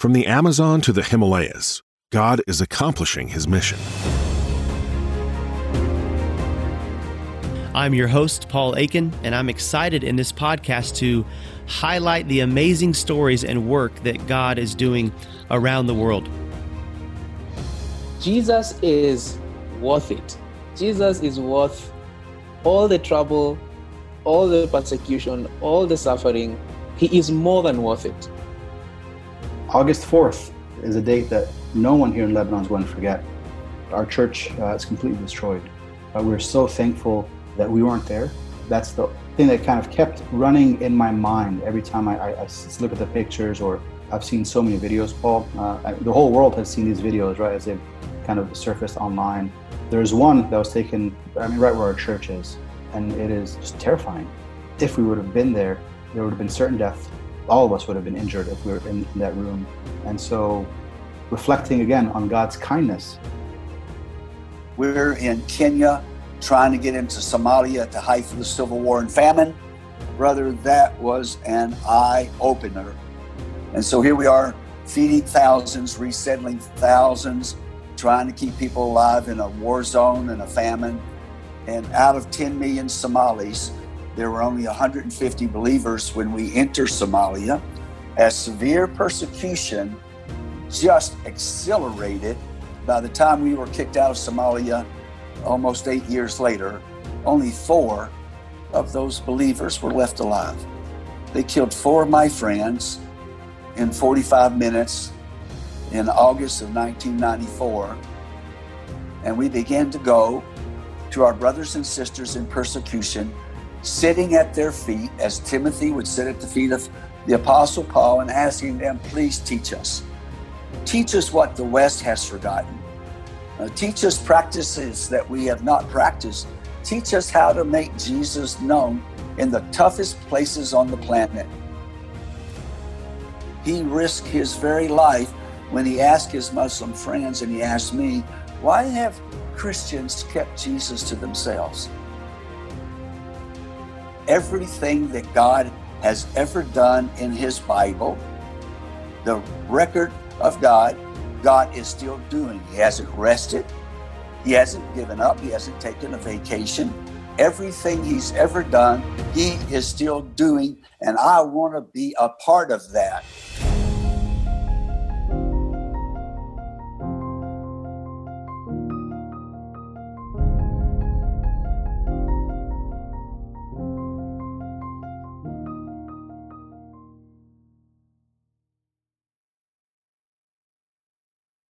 From the Amazon to the Himalayas, God is accomplishing his mission. I'm your host, Paul Akin, and I'm excited in this podcast to highlight the amazing stories and work that God is doing around the world. Jesus is worth it. Jesus is worth all the trouble, all the persecution, all the suffering. He is more than worth it. August 4th is a date that no one here in Lebanon is going to forget. Our church uh, is completely destroyed. Uh, we're so thankful that we weren't there. That's the thing that kind of kept running in my mind every time I, I, I look at the pictures or I've seen so many videos, Paul. Uh, I, the whole world has seen these videos, right, as they've kind of surfaced online. There's one that was taken, I mean, right where our church is, and it is just terrifying. If we would have been there, there would have been certain death. All of us would have been injured if we were in, in that room. And so, reflecting again on God's kindness. We're in Kenya trying to get into Somalia at the height of the civil war and famine. Brother, that was an eye opener. And so here we are feeding thousands, resettling thousands, trying to keep people alive in a war zone and a famine. And out of 10 million Somalis, there were only 150 believers when we enter Somalia. As severe persecution just accelerated by the time we were kicked out of Somalia almost eight years later, only four of those believers were left alive. They killed four of my friends in 45 minutes in August of 1994. And we began to go to our brothers and sisters in persecution, sitting at their feet, as Timothy would sit at the feet of the Apostle Paul, and asking them, Please teach us. Teach us what the West has forgotten. Uh, teach us practices that we have not practiced. Teach us how to make Jesus known in the toughest places on the planet. He risked his very life when he asked his Muslim friends and he asked me, Why have Christians kept Jesus to themselves? Everything that God has ever done in his Bible, the record of God, God is still doing. He hasn't rested. He hasn't given up. He hasn't taken a vacation. Everything he's ever done, he is still doing. And I want to be a part of that.